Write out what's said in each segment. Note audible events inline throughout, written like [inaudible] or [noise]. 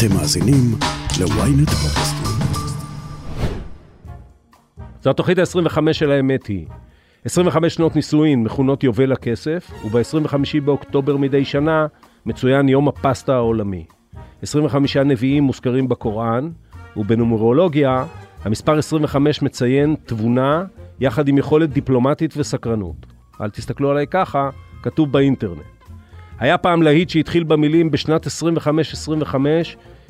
אתם מאזינים ל-ynet פודקאסטים. זו התוכנית ה-25 של האמת היא. 25 שנות נישואין מכונות יובל הכסף, וב-25 באוקטובר מדי שנה מצוין יום הפסטה העולמי. 25 נביאים מוזכרים בקוראן, ובנומרולוגיה המספר 25 מציין תבונה יחד עם יכולת דיפלומטית וסקרנות. אל תסתכלו עליי ככה, כתוב באינטרנט. היה פעם להיט שהתחיל במילים בשנת 25-25,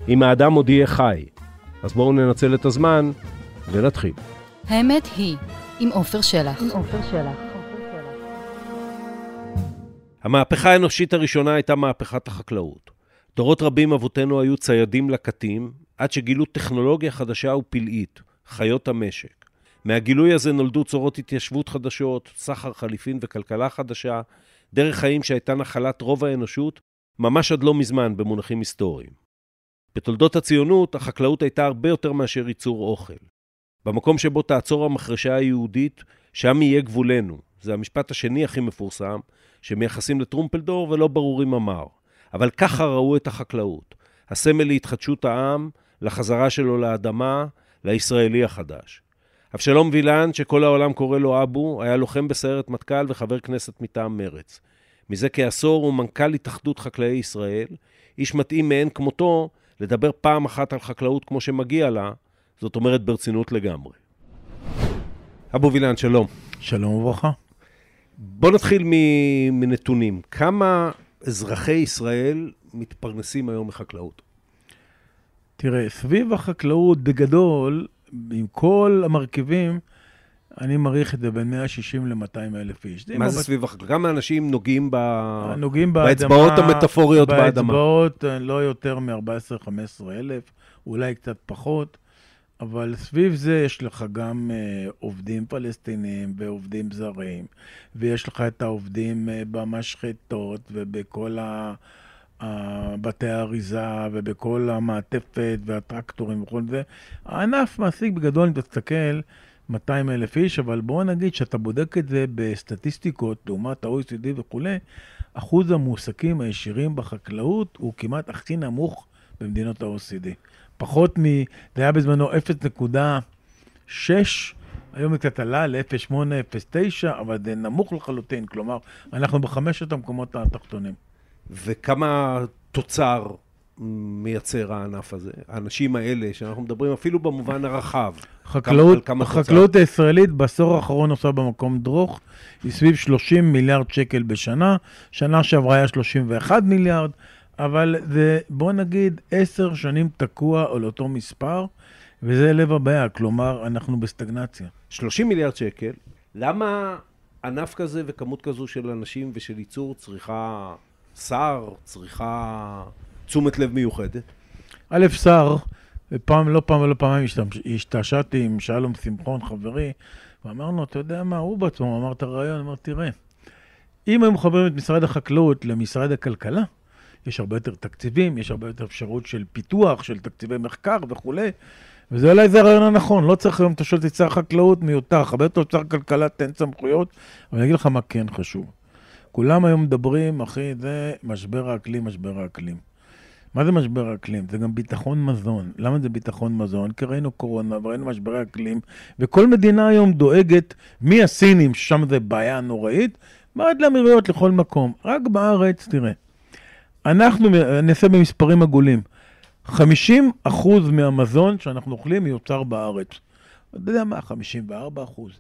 אם האדם עוד יהיה חי. אז בואו ננצל את הזמן ונתחיל. האמת היא, עם עופר שלח. המהפכה האנושית הראשונה הייתה מהפכת החקלאות. דורות רבים אבותינו היו ציידים לקטים, עד שגילו טכנולוגיה חדשה ופלאית, חיות המשק. מהגילוי הזה נולדו צורות התיישבות חדשות, סחר חליפין וכלכלה חדשה, דרך חיים שהייתה נחלת רוב האנושות, ממש עד לא מזמן במונחים היסטוריים. בתולדות הציונות, החקלאות הייתה הרבה יותר מאשר ייצור אוכל. במקום שבו תעצור המחרשה היהודית, שם יהיה גבולנו. זה המשפט השני הכי מפורסם, שמייחסים לטרומפלדור ולא ברור אם אמר. אבל ככה ראו את החקלאות. הסמל להתחדשות העם, לחזרה שלו לאדמה, לישראלי החדש. אבשלום וילן, שכל העולם קורא לו אבו, היה לוחם בסיירת מטכ"ל וחבר כנסת מטעם מרץ. מזה כעשור הוא מנכ"ל התאחדות חקלאי ישראל, איש מתאים מאין כמותו לדבר פעם אחת על חקלאות כמו שמגיע לה, זאת אומרת ברצינות לגמרי. אבו וילן, שלום. שלום וברכה. בוא נתחיל מנתונים. כמה אזרחי ישראל מתפרנסים היום מחקלאות? תראה, סביב החקלאות, בגדול, עם כל המרכיבים, אני מעריך את זה בין 160 ל-200 אלף איש. מה זה סביב החקלאות? כמה אנשים נוגעים, ב... נוגעים באצבעות המטאפוריות באדמה? באצבעות אה, לא יותר מ-14-15 אלף, אולי קצת פחות, אבל סביב זה יש לך גם uh, עובדים פלסטינים ועובדים זרים, ויש לך את העובדים uh, במשחטות ובכל ה... בתי האריזה ובכל המעטפת והטרקטורים וכל זה. הענף מעסיק בגדול, אם תסתכל, 200 אלף איש, אבל בואו נגיד שאתה בודק את זה בסטטיסטיקות, לעומת ה-OECD וכולי, אחוז המועסקים הישירים בחקלאות הוא כמעט הכי נמוך במדינות ה-OECD. פחות מ... זה היה בזמנו 0.6, היום זה קצת עלה ל-0.8, 0.9, אבל זה נמוך לחלוטין, כלומר, אנחנו בחמשת המקומות התחתונים. וכמה תוצר מייצר הענף הזה? האנשים האלה, שאנחנו מדברים אפילו במובן הרחב. חקלאות, כמה, כמה החקלאות הישראלית בעשור האחרון עושה במקום דרוך, היא סביב 30 מיליארד שקל בשנה, שנה שעברה היה 31 מיליארד, אבל זה, בוא נגיד, עשר שנים תקוע על אותו מספר, וזה לב הבעיה, כלומר, אנחנו בסטגנציה. 30 מיליארד שקל, למה ענף כזה וכמות כזו של אנשים ושל ייצור צריכה שר צריכה תשומת לב מיוחדת? א', שר, פעם, לא פעם ולא פעמיים השתעשעתי עם שלום שמחון, חברי, ואמרנו, אתה יודע מה, הוא בעצמו אמר את הרעיון, אמר, תראה, אם היו מחברים את משרד החקלאות למשרד הכלכלה, יש הרבה יותר תקציבים, יש הרבה יותר אפשרות של פיתוח, של תקציבי מחקר וכולי, וזה אולי זה הרעיון הנכון, לא צריך היום, אתה שואל את שר החקלאות מיותר, הרבה יותר שר הכלכלה, תן סמכויות, אבל אני אגיד לך מה כן חשוב. כולם היום מדברים, אחי, זה משבר האקלים, משבר האקלים. מה זה משבר האקלים? זה גם ביטחון מזון. למה זה ביטחון מזון? כי ראינו קורונה וראינו משברי אקלים, וכל מדינה היום דואגת מהסינים, ששם זה בעיה נוראית, ועד לאמירויות לכל מקום. רק בארץ, תראה, אנחנו נעשה במספרים עגולים. 50% מהמזון שאנחנו אוכלים מיוצר בארץ. אתה יודע מה? 54 אחוז.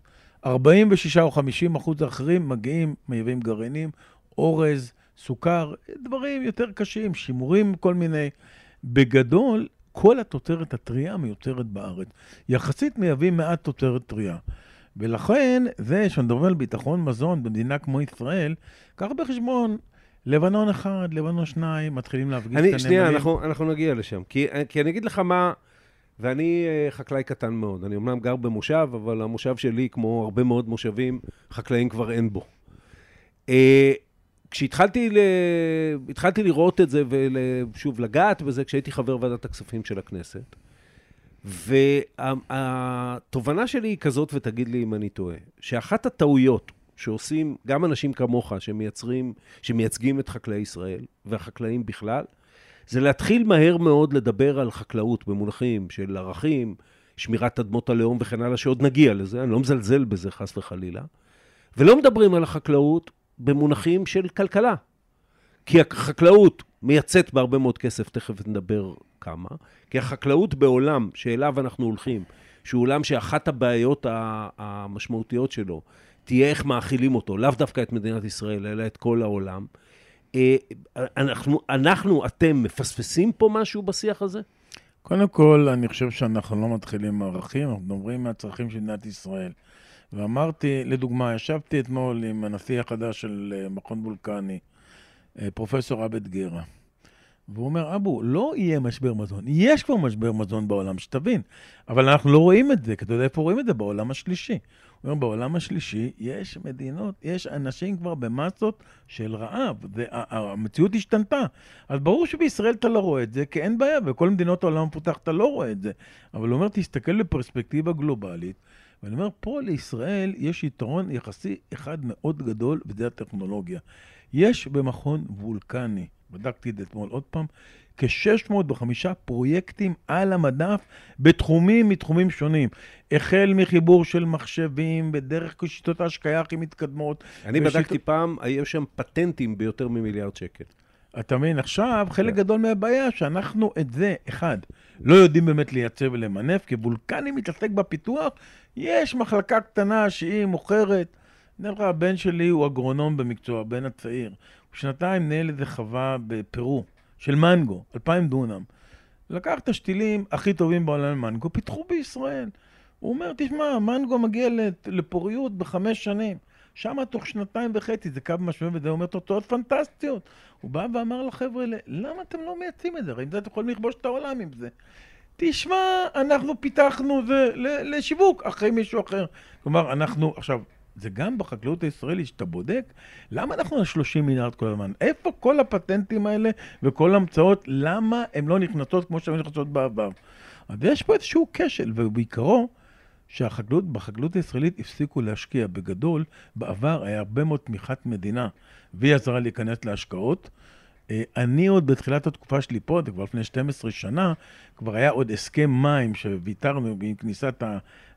46 או 50 אחוז האחרים מגיעים, מייבאים גרעינים, אורז, סוכר, דברים יותר קשים, שימורים, כל מיני. בגדול, כל התוצרת הטריה מיוצרת בארץ. יחסית מייבאים מעט תוצרת טריה. ולכן, זה שמדברים על ביטחון מזון במדינה כמו ישראל, קח בחשבון, לבנון אחד, לבנון שניים, מתחילים להפגיש את הנמלים. שנייה, אנחנו, אנחנו נגיע לשם. כי, כי אני אגיד לך מה... ואני uh, חקלאי קטן מאוד. אני אמנם גר במושב, אבל המושב שלי, כמו הרבה מאוד מושבים, חקלאים כבר אין בו. Uh, כשהתחלתי ל... לראות את זה, ושוב, לגעת בזה, כשהייתי חבר ועדת הכספים של הכנסת. והתובנה שלי היא כזאת, ותגיד לי אם אני טועה, שאחת הטעויות שעושים גם אנשים כמוך, שמייצרים, שמייצגים את חקלאי ישראל, והחקלאים בכלל, זה להתחיל מהר מאוד לדבר על חקלאות במונחים של ערכים, שמירת אדמות הלאום וכן הלאה, שעוד נגיע לזה, אני לא מזלזל בזה חס וחלילה. ולא מדברים על החקלאות במונחים של כלכלה. כי החקלאות מייצאת בהרבה מאוד כסף, תכף נדבר כמה, כי החקלאות בעולם שאליו אנחנו הולכים, שהוא עולם שאחת הבעיות המשמעותיות שלו תהיה איך מאכילים אותו, לאו דווקא את מדינת ישראל, אלא את כל העולם. אה, אנחנו, אנחנו, אתם, מפספסים פה משהו בשיח הזה? קודם כל, אני חושב שאנחנו לא מתחילים עם ערכים, אנחנו מדברים מהצרכים של מדינת ישראל. ואמרתי, לדוגמה, ישבתי אתמול עם הנשיא החדש של אה, מכון וולקני, אה, פרופסור עבד גרה. והוא אומר, אבו, לא יהיה משבר מזון. יש כבר משבר מזון בעולם, שתבין. אבל אנחנו לא רואים את זה, כי אתה יודע איפה רואים את זה? בעולם השלישי. אומר, בעולם השלישי יש מדינות, יש אנשים כבר במסות של רעב. המציאות השתנתה. אז ברור שבישראל אתה לא רואה את זה, כי אין בעיה, בכל מדינות העולם המפותח אתה לא רואה את זה. אבל הוא אומר, תסתכל בפרספקטיבה גלובלית. ואני אומר, פה לישראל יש יתרון יחסי אחד מאוד גדול, וזה הטכנולוגיה. יש במכון וולקני, בדקתי את זה אתמול עוד פעם, כ-605 פרויקטים על המדף בתחומים מתחומים שונים. החל מחיבור של מחשבים, בדרך שיטות ההשקיה הכי מתקדמות. אני ושיטות... בדקתי פעם, היו שם פטנטים ביותר ממיליארד שקל. אתה מבין, עכשיו חלק כן. גדול מהבעיה שאנחנו את זה, אחד, לא יודעים באמת לייצר ולמנף, כי וולקני מתעסק בפיתוח, יש מחלקה קטנה שהיא מוכרת. אני לך, הבן שלי הוא אגרונום במקצוע, הבן הצעיר. הוא שנתיים ניהל איזה חווה בפרו, של מנגו, אלפיים דונם. לקח את השתילים הכי טובים בעולם למנגו, פיתחו בישראל. הוא אומר, תשמע, מנגו מגיע לפוריות בחמש שנים. שם תוך שנתיים וחצי, זה קו משווה וזה אומר תוצאות פנטסטיות. הוא בא ואמר לחבר'ה, למה אתם לא מייצאים את זה? הרי עם זה אתם יכולים לכבוש את העולם עם זה. תשמע, אנחנו פיתחנו זה לשיווק אחרי מישהו אחר. כלומר, אנחנו, עכשיו, זה גם בחקלאות הישראלית, שאתה בודק, למה אנחנו על 30 מיליארד כל הזמן? איפה כל הפטנטים האלה וכל ההמצאות, למה הן לא נכנסות כמו שהן נכנסות בעבר? אז יש פה איזשהו כשל, ובעיקרו, שהחקלאות, בחקלאות הישראלית הפסיקו להשקיע בגדול, בעבר היה הרבה מאוד תמיכת מדינה, והיא עזרה להיכנס להשקעות. אה, אני עוד בתחילת התקופה שלי פה, זה כבר לפני 12 שנה, כבר היה עוד הסכם מים שוויתרנו עם כניסת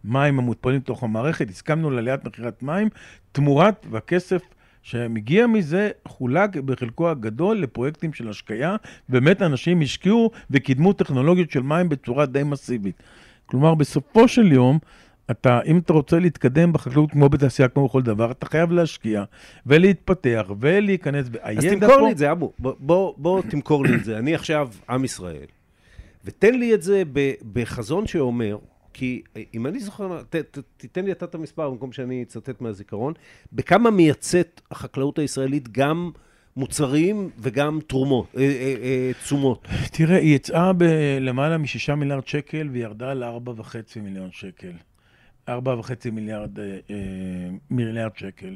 המים המותפלים לתוך המערכת, הסכמנו לעליית מכירת מים, תמורת והכסף שמגיע מזה חולק בחלקו הגדול לפרויקטים של השקיה, באמת אנשים השקיעו וקידמו טכנולוגיות של מים בצורה די מסיבית. כלומר, בסופו של יום, אתה, אם אתה רוצה להתקדם בחקלאות כמו בתעשייה, כמו בכל דבר, אתה חייב להשקיע ולהתפתח ולהיכנס. אז תמכור פה... לי את זה, אבו. בוא, בוא, בוא תמכור לי את זה. אני עכשיו עם ישראל, ותן לי את זה בחזון שאומר, כי אם אני זוכר, ת, ת, תיתן לי אתה את המספר במקום שאני אצטט מהזיכרון, בכמה מייצאת החקלאות הישראלית גם מוצרים וגם תרומות, אה, אה, אה, תשומות? תראה, היא יצאה בלמעלה משישה מיליארד שקל וירדה לארבע וחצי מיליון שקל. ארבע וחצי מיליארד, אה, אה, מיליארד שקל,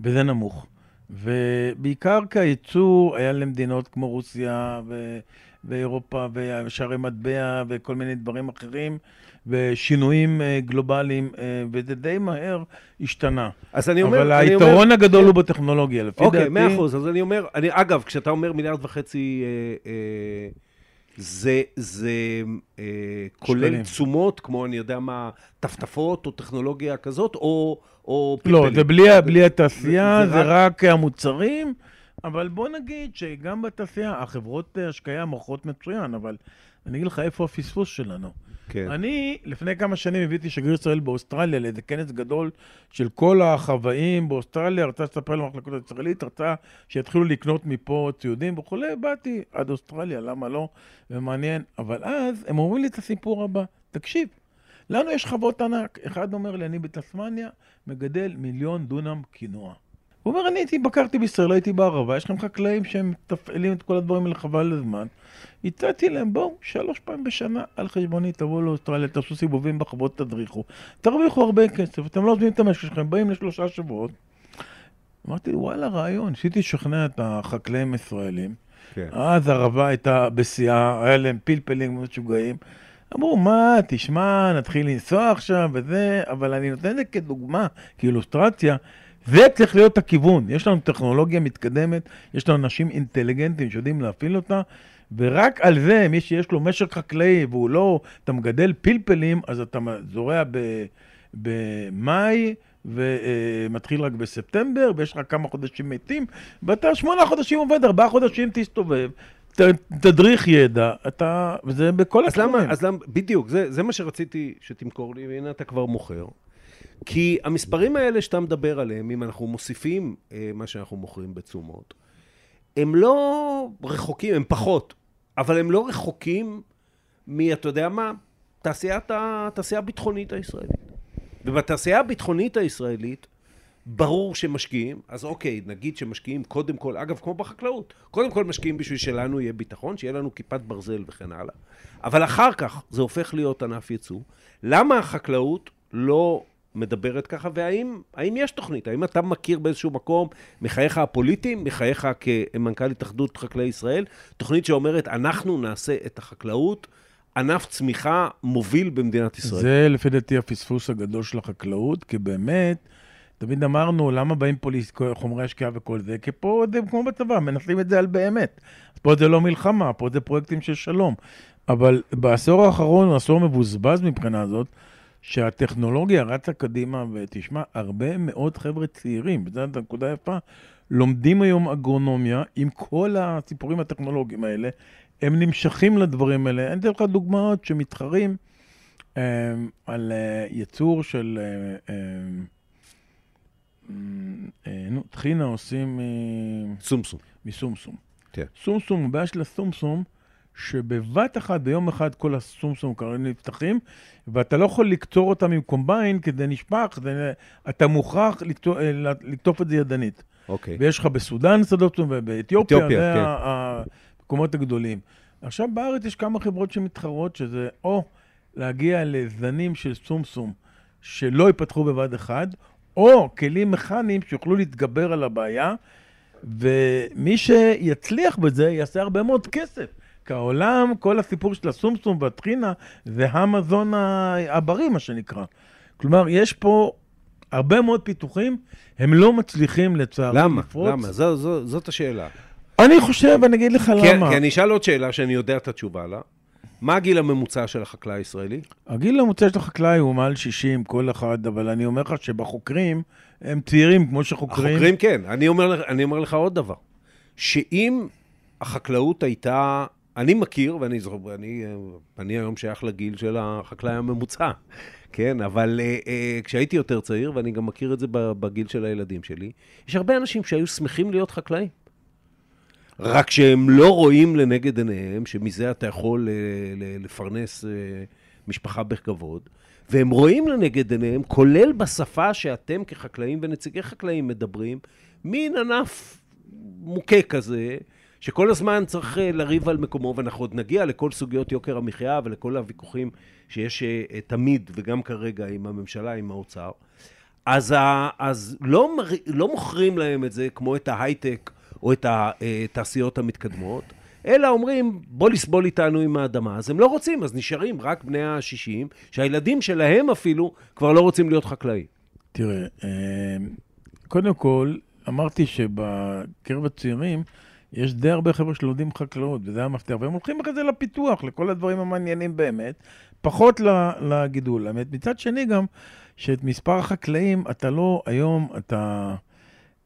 וזה נמוך. ובעיקר כי הייצוא היה למדינות כמו רוסיה ו... ואירופה ושערי מטבע וכל מיני דברים אחרים ושינויים אה, גלובליים, וזה די מהר השתנה. אז אני אומר... אבל היתרון אומר, הגדול כן. הוא בטכנולוגיה, לפי אוקיי, דעתי... אוקיי, מאה אחוז. אז אני אומר, אני, אגב, כשאתה אומר מיליארד וחצי... אה, אה, זה, זה אה, כולל תשומות, כמו אני יודע מה, טפטפות או טכנולוגיה כזאת, או, או פלפלים? לא, זה בלי, בלי התעשייה, זה, זה, זה רק... רק המוצרים, אבל בוא נגיד שגם בתעשייה, החברות השקיה מוכרות מצוין, אבל אני אגיד לך איפה הפספוס שלנו. כן. אני, לפני כמה שנים הבאתי שגריר ישראל באוסטרליה לאיזה כנס גדול של כל החוואים באוסטרליה, רצה לספר למחלקות הישראלית, רצה שיתחילו לקנות מפה ציודים וכולי, באתי עד אוסטרליה, למה לא? ומעניין. אבל אז הם אומרים לי את הסיפור הבא, תקשיב, לנו יש חוות ענק. אחד אומר לי, אני בתסמניה מגדל מיליון דונם קינוע. הוא אומר, אני הייתי, בקרתי בישראל, הייתי בערבה, יש לכם חקלאים שהם מתפעלים את כל הדברים האלה חבל לזמן. הצעתי להם, בואו, שלוש פעמים בשנה על חשבוני, תבואו לאוסטרליה, תעשו סיבובים בחוות, תדריכו. תרוויחו הרבה כסף, אתם לא עוזבים את המשק שלכם, באים לשלושה שבועות. אמרתי, וואלה, רעיון. ניסיתי לשכנע את החקלאים הישראלים. כן. אז הערבה הייתה בשיאה, היה להם פלפלים משוגעים. אמרו, מה, תשמע, נתחיל לנסוע עכשיו וזה, אבל אני נותן את זה כדוגמה, כאילוסטרציה. זה צריך להיות הכיוון. יש לנו טכנולוגיה מתקדמת, יש לנו אנשים אינטליגנטים שיודעים להפעיל אותה, ורק על זה, מי שיש לו משק חקלאי והוא לא, אתה מגדל פלפלים, אז אתה זורע במאי, ומתחיל רק בספטמבר, ויש לך כמה חודשים מתים, ואתה שמונה חודשים עובד, ארבעה חודשים תסתובב. ת- תדריך ידע, אתה, וזה בכל אז למה, התחומים. אז למה, בדיוק, זה, זה מה שרציתי שתמכור לי, והנה אתה כבר מוכר. כי המספרים האלה שאתה מדבר עליהם, אם אנחנו מוסיפים אה, מה שאנחנו מוכרים בתשומות, הם לא רחוקים, הם פחות, אבל הם לא רחוקים מ, אתה יודע מה, תעשיית התעשייה הביטחונית הישראלית. ובתעשייה הביטחונית הישראלית, ברור שמשקיעים, אז אוקיי, נגיד שמשקיעים קודם כל, אגב, כמו בחקלאות, קודם כל משקיעים בשביל שלנו יהיה ביטחון, שיהיה לנו כיפת ברזל וכן הלאה. אבל אחר כך זה הופך להיות ענף ייצוא. למה החקלאות לא מדברת ככה, והאם האם יש תוכנית? האם אתה מכיר באיזשהו מקום, מחייך הפוליטיים, מחייך כמנכ"ל התאחדות חקלאי ישראל, תוכנית שאומרת, אנחנו נעשה את החקלאות ענף צמיחה מוביל במדינת ישראל. זה לפי דעתי הפספוס הגדול של החקלאות, כי באמת, תמיד אמרנו, למה באים פה חומרי השקיעה וכל זה? כי פה זה כמו בצבא, מנסים את זה על באמת. פה זה לא מלחמה, פה זה פרויקטים של שלום. אבל בעשור האחרון עשור מבוזבז מבחינה זאת, שהטכנולוגיה רצה קדימה, ותשמע, הרבה מאוד חבר'ה צעירים, וזו הנקודה יפה, לומדים היום אגרונומיה עם כל הסיפורים הטכנולוגיים האלה, הם נמשכים לדברים האלה. אני אתן לך דוגמאות שמתחרים אה, על אה, ייצור של... אה, אה, אה, נו, טחינה עושים אה, סומסום. מסומסום. כן. סומסום, הבעיה של הסומסום, שבבת אחת, ביום אחד כל הסומסום קרים נפתחים, ואתה לא יכול לקצור אותם עם קומביין, כי זה נשפך, זה, אתה מוכרח לקטוף, אה, לקטוף את זה ידנית. אוקיי. ויש לך בסודאן שדות ובאתיופיה, אתיופיה, זה כן. המקומות הגדולים. עכשיו בארץ יש כמה חברות שמתחרות, שזה או להגיע לזנים של סומסום שלא ייפתחו בבת אחד, או כלים מכניים שיוכלו להתגבר על הבעיה, ומי שיצליח בזה יעשה הרבה מאוד כסף. כי העולם, כל הסיפור של הסומסום והטחינה זה המזון הבריא, מה שנקרא. כלומר, יש פה הרבה מאוד פיתוחים, הם לא מצליחים לצערי למה? לפרוץ. למה? זו, זו, זאת השאלה. אני חושב, אני אגיד לך כי, למה. כי אני אשאל עוד שאלה שאני יודע את התשובה לה. מה הגיל הממוצע של החקלאי הישראלי? הגיל הממוצע של החקלאי הוא מעל 60, כל אחד, אבל אני אומר לך שבחוקרים, הם צעירים כמו שחוקרים. החוקרים כן. אני אומר, אני אומר לך עוד דבר. שאם החקלאות הייתה... אני מכיר, ואני זוכר, אני, אני היום שייך לגיל של החקלאי הממוצע, כן? אבל אה, אה, כשהייתי יותר צעיר, ואני גם מכיר את זה בגיל של הילדים שלי, יש הרבה אנשים שהיו שמחים להיות חקלאים. רק שהם לא רואים לנגד עיניהם שמזה אתה יכול ל- לפרנס אה, משפחה בכבוד, והם רואים לנגד עיניהם, כולל בשפה שאתם כחקלאים ונציגי חקלאים מדברים, מין ענף מוכה כזה, שכל הזמן צריך אה, לריב על מקומו, ואנחנו עוד נגיע לכל סוגיות יוקר המחיה ולכל הוויכוחים שיש אה, אה, תמיד, וגם כרגע עם הממשלה, עם האוצר. אז, ה, אז לא, מר, לא מוכרים להם את זה כמו את ההייטק או את התעשיות המתקדמות, אלא אומרים, בוא לסבול איתנו עם האדמה. אז הם לא רוצים, אז נשארים רק בני ה-60, שהילדים שלהם אפילו כבר לא רוצים להיות חקלאים. תראה, אה, קודם כל, אמרתי שבקרב הצעירים, יש די הרבה חבר'ה שלומדים חקלאות, וזה המפתח, והם הולכים אחרי זה לפיתוח, לכל הדברים המעניינים באמת, פחות לגידול. האמת, מצד שני גם, שאת מספר החקלאים, אתה לא, היום, אתה...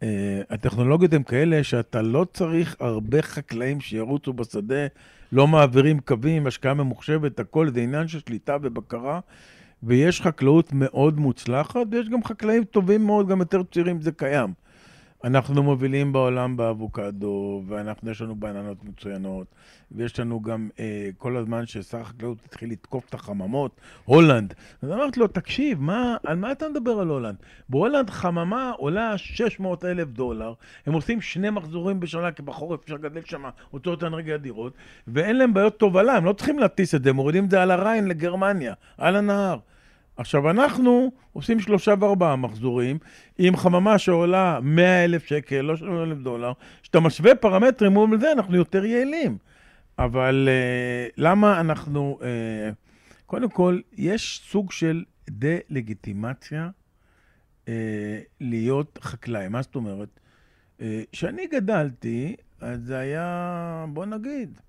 Uh, הטכנולוגיות הן כאלה שאתה לא צריך הרבה חקלאים שירוצו בשדה, לא מעבירים קווים, השקעה ממוחשבת, הכל זה עניין של שליטה ובקרה, ויש חקלאות מאוד מוצלחת, ויש גם חקלאים טובים מאוד, גם יותר צעירים, זה קיים. אנחנו מובילים בעולם באבוקדו, ואנחנו, יש לנו בננות מצוינות, ויש לנו גם אה, כל הזמן ששר החקלאות התחיל לתקוף את החממות, הולנד. אז אמרתי לו, תקשיב, מה, על מה אתה מדבר על הולנד? בהולנד חממה עולה 600 אלף דולר, הם עושים שני מחזורים בשנה, כי בחורף אפשר לגדל שם הוצאות אנרגיה אדירות, ואין להם בעיות תובלה, הם לא צריכים להטיס את זה, הם מורידים את זה על הריין לגרמניה, על הנהר. עכשיו, אנחנו עושים שלושה וארבעה מחזורים עם חממה שעולה 100 אלף שקל, לא 300 אלף דולר. כשאתה משווה פרמטרים מול זה, אנחנו יותר יעילים. אבל uh, למה אנחנו... Uh, קודם כל, יש סוג של דה-לגיטימציה uh, להיות חקלאי. מה זאת אומרת? כשאני uh, גדלתי, אז זה היה, בוא נגיד,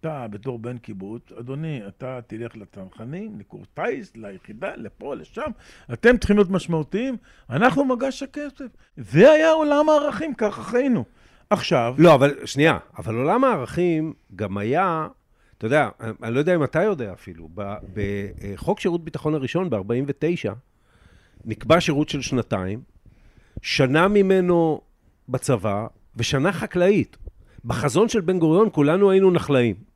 אתה, בתור בן קיבוץ, אדוני, אתה תלך לצנחנים, לקורס טיס, ליחידה, לפה, לשם, אתם צריכים להיות משמעותיים, אנחנו מגש הכסף. זה היה עולם הערכים, ככה חיינו. עכשיו... לא, אבל שנייה, אבל עולם הערכים גם היה, אתה יודע, אני לא יודע אם אתה יודע אפילו, בחוק שירות ביטחון הראשון, ב-49, נקבע שירות של שנתיים, שנה ממנו בצבא ושנה חקלאית. בחזון של בן גוריון כולנו היינו נחלאים.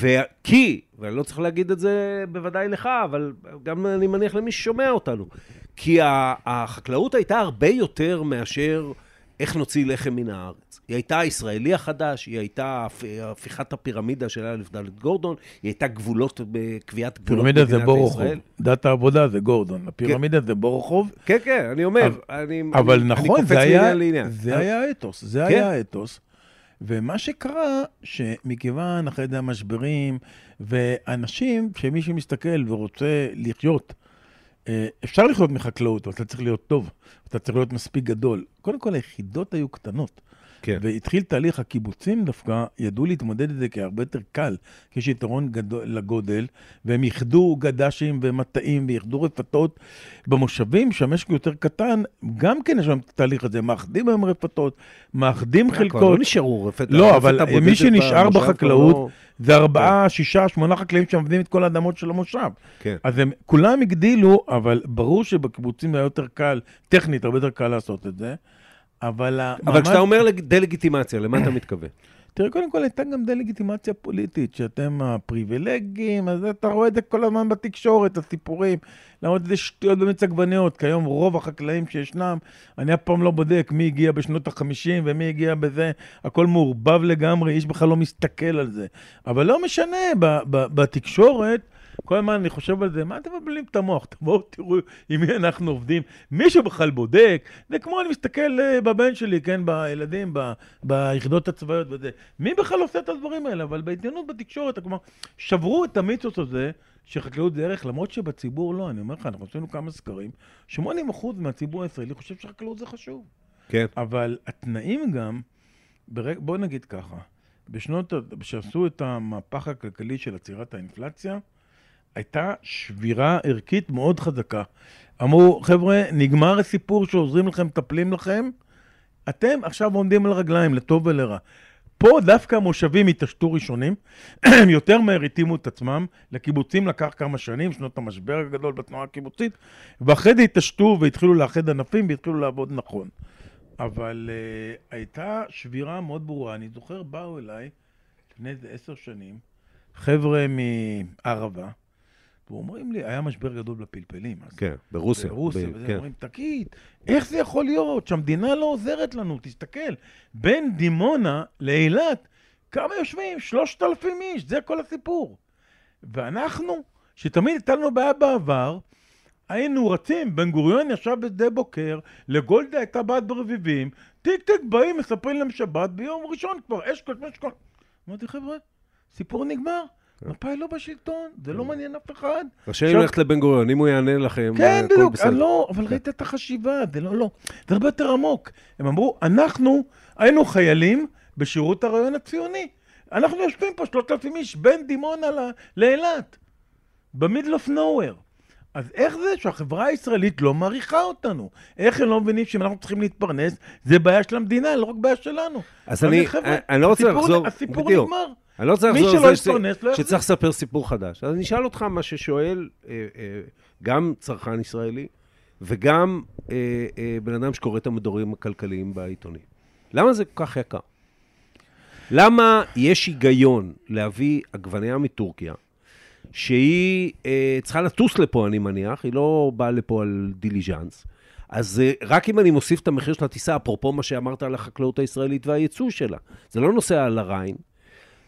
וכי, ואני לא צריך להגיד את זה בוודאי לך, אבל גם אני מניח למי ששומע אותנו, כי החקלאות הייתה הרבה יותר מאשר איך נוציא לחם מן הארץ. היא הייתה הישראלי החדש, היא הייתה הפ- הפיכת הפירמידה של א' ד' גורדון, היא הייתה גבולות, בקביעת גבולות פירמידה זה מדינת בורוכוב, ישראל. דת העבודה זה גורדון, הפירמידה זה בורוכוב, כן, כן, אני אומר, אבל- אני, אבל אני, אני נכון, קופץ זה היה, מעניין לעניין. זה היה האתוס, זה כן. היה האתוס. ומה שקרה, שמכיוון אחרי זה המשברים, ואנשים, שמי שמסתכל ורוצה לחיות, אה, אפשר לחיות מחקלאות, אבל אתה צריך להיות טוב, אתה צריך להיות מספיק גדול. קודם כל, היחידות היו קטנות. כן. והתחיל תהליך הקיבוצים דווקא, ידעו להתמודד עם זה כהרבה יותר קל, כי יש יתרון גדול, לגודל, והם איחדו גד"שים ומטעים ואיחדו רפתות. במושבים, שהמשק יותר קטן, גם כן יש שם את התהליך הזה, מאחדים היום רפתות, מאחדים כבר חלקות. לא נשארו רפת. לא, אבל מי שנשאר בחקלאות, לא- זה ארבעה, שישה, שמונה חקלאים שעובדים את כל האדמות של המושב. כן. אז הם כולם הגדילו, אבל ברור שבקיבוצים היה יותר קל, טכנית, הרבה יותר קל לעשות את זה. אבל אבל כשאתה אומר לג- דה-לגיטימציה, למה אתה מתכוון? תראה, קודם כל הייתה גם דה-לגיטימציה פוליטית, שאתם הפריבילגים, אז אתה רואה את זה כל הזמן בתקשורת, הסיפורים. למרות זה שטויות במיץ עגבניות, כי היום רוב החקלאים שישנם, אני אף פעם לא בודק מי הגיע בשנות ה-50 ומי הגיע בזה, הכל מעורבב לגמרי, איש בכלל לא מסתכל על זה. אבל לא משנה, בתקשורת, כל הזמן אני חושב על זה, מה אתם מבלבלים את המוח? תבואו תראו עם מי אנחנו עובדים. מישהו בכלל בודק? זה כמו אני מסתכל אה, בבן שלי, כן, בילדים, ב- ביחידות הצבאיות וזה. מי בכלל עושה את הדברים האלה? אבל בעיתונות, בתקשורת, כלומר, שברו את המיתוס הזה שחקלאות זה ערך, למרות שבציבור לא. אני אומר לך, אנחנו עשינו כמה סקרים, 80% מהציבור הישראלי חושב שחקלאות זה חשוב. כן. אבל התנאים גם, ברג... בוא נגיד ככה, בשנות, כשעשו את המהפך הכלכלי של עצירת האינפלציה, הייתה שבירה ערכית מאוד חזקה. אמרו, חבר'ה, נגמר הסיפור שעוזרים לכם, מטפלים לכם, אתם עכשיו עומדים על רגליים, לטוב ולרע. פה דווקא המושבים התעשתו ראשונים, [clears throat] הם יותר מהר התאימו את עצמם, לקיבוצים לקח כמה שנים, שנות המשבר הגדול בתנועה הקיבוצית, ואחרי זה התעשתו והתחילו לאחד ענפים והתחילו לעבוד נכון. אבל uh, הייתה שבירה מאוד ברורה. אני זוכר, באו אליי לפני איזה עשר שנים, חבר'ה מערבה, ואומרים לי, היה משבר גדול בפלפלים. אז כן, ברוסיה. ברוסיה, ב- וזה, כן. אומרים, תגיד, איך זה יכול להיות שהמדינה לא עוזרת לנו? תסתכל, בין דימונה לאילת, כמה יושבים? שלושת אלפים איש, זה כל הסיפור. ואנחנו, שתמיד הייתה לנו בעיה בעבר, היינו רצים, בן גוריון ישב בשדה בוקר, לגולדה הייתה בת ברביבים, טיק טיק באים, מספרים להם שבת, ביום ראשון כבר, אשכול, אשכול. אמרתי, חבר'ה, סיפור נגמר. מפא"י לא בשלטון, זה לא מעניין אף אחד. רשאים ללכת לבן גוריון, אם הוא יענה לכם, כן, הכל בדיוק, לא, אבל ראית את החשיבה, זה לא, לא, זה הרבה יותר עמוק. הם אמרו, אנחנו היינו חיילים בשירות הרעיון הציוני. אנחנו יושבים פה שלושת אלפים איש בין דימונה לאילת, במידל אוף נוהוור. אז איך זה שהחברה הישראלית לא מעריכה אותנו? איך הם לא מבינים שאם אנחנו צריכים להתפרנס, זה בעיה של המדינה, לא רק בעיה שלנו. אז אני- חבר'ה, אני לא רוצה לחזור- הסיפור בדיוק. נגמר. אני לא מי שיחזור לזה יתפרנס, לא. שצריך לספר סיפור חדש. אז אני אשאל אותך מה ששואל אה, אה, גם צרכן ישראלי וגם אה, בן אדם שקורא את המדורים הכלכליים בעיתונים. למה זה כל כך יקר? למה יש היגיון להביא עגבנייה מטורקיה, שהיא אה, צריכה לטוס לפה, אני מניח, היא לא באה לפה על דיליז'אנס. אז אה, רק אם אני מוסיף את המחיר של הטיסה, אפרופו מה שאמרת על החקלאות הישראלית והייצוא שלה, זה לא נוסע על הריין.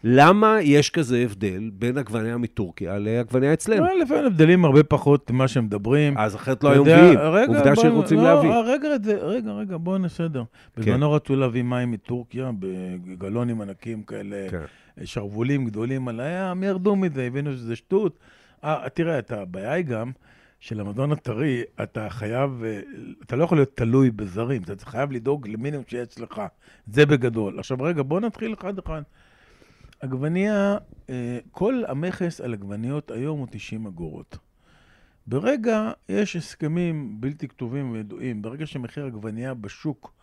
למה יש כזה הבדל בין עגבנייה מטורקיה לעגבנייה אצלנו? לא, לפעמים הבדלים הרבה פחות ממה שהם מדברים. אז אחרת לא היו מביאים. עובדה בוא- שרוצים לא, להביא. רגע, רגע, רגע, בואו נסדר. בזמנו רצו להביא מים מטורקיה בגלונים ענקים כאלה, כן. שרוולים גדולים על הים, ירדו מזה, הבינו שזה שטות. אה, תראה, הבעיה היא גם שלמזון הטרי, אתה חייב, אה, אתה לא יכול להיות תלוי בזרים, אתה חייב לדאוג למינימום שיהיה אצלך. זה בגדול. עכשיו רגע, בואו נתחיל אחד-אחד. עגבנייה, אה, כל המכס על עגבניות היום הוא 90 אגורות. ברגע, יש הסכמים בלתי כתובים וידועים, ברגע שמחיר עגבנייה בשוק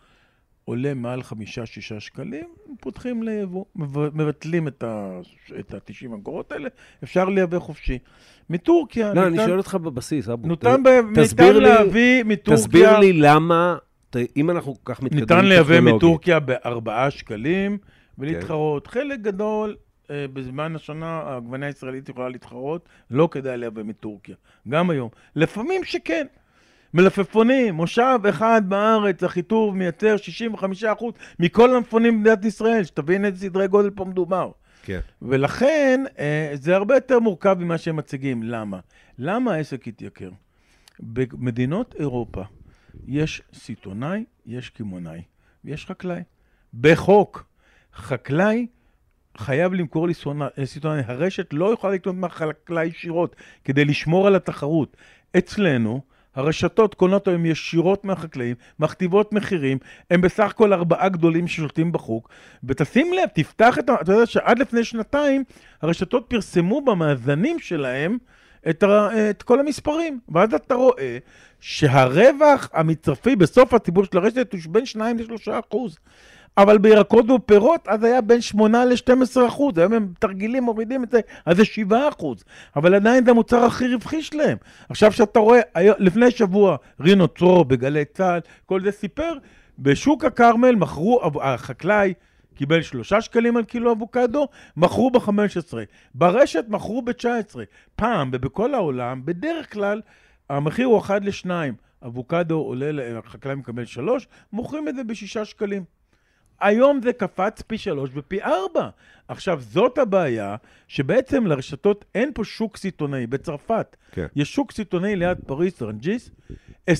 עולה מעל חמישה-שישה שקלים, פותחים ליבוא, מבטלים את ה-90 אגורות האלה, אפשר לייבא חופשי. מטורקיה... לא, ניתן, אני שואל אותך בבסיס, אבו. ניתן, ב, ניתן להביא מטורקיה... תסביר לי למה, אם אנחנו כל כך מתקדמים ניתן לייבא מטורקיה בארבעה שקלים ולהתחרות. כן. חלק גדול, אה, בזמן השנה העגבניה הישראלית יכולה להתחרות, לא כדאי לייבא מטורקיה. גם היום. לפעמים שכן. מלפפונים, מושב אחד בארץ, החיטוב מייצר 65% מכל המלפפונים במדינת ישראל, שתבין איזה סדרי גודל פה מדובר. כן. ולכן אה, זה הרבה יותר מורכב ממה שהם מציגים. למה? למה העסק התייקר? במדינות אירופה יש סיטונאי, יש קמעונאי ויש חקלאי. בחוק, חקלאי חייב למכור לסיטונאי. הרשת לא יכולה לקנות מהחקלאי ישירות כדי לשמור על התחרות. אצלנו, הרשתות קונות היום ישירות מהחקלאים, מכתיבות מחירים, הם בסך הכל ארבעה גדולים ששולטים בחוק, ותשים לב, תפתח את ה... אתה יודע שעד לפני שנתיים הרשתות פרסמו במאזנים שלהם את, ה... את כל המספרים, ואז אתה רואה שהרווח המצרפי בסוף הציבור של הרשת הוא בין 2 ל-3 אחוז. אבל בירקות ופירות, אז היה בין 8 ל-12 אחוז. היום הם תרגילים, מורידים את זה, אז זה 7 אחוז. אבל עדיין זה המוצר הכי רווחי שלהם. עכשיו שאתה רואה, לפני שבוע, רינו צרור בגלי צה"ל, כל זה סיפר, בשוק הכרמל מכרו, החקלאי קיבל 3 שקלים על קילו אבוקדו, מכרו ב-15. ברשת מכרו ב-19. פעם, ובכל העולם, בדרך כלל, המחיר הוא 1 ל-2. אבוקדו עולה, החקלאי מקבל 3, מוכרים את זה ב-6 שקלים. היום זה קפץ פי שלוש ופי ארבע. עכשיו, זאת הבעיה, שבעצם לרשתות אין פה שוק סיטונאי. בצרפת כן. יש שוק סיטונאי ליד פריס, רנג'יס, 25%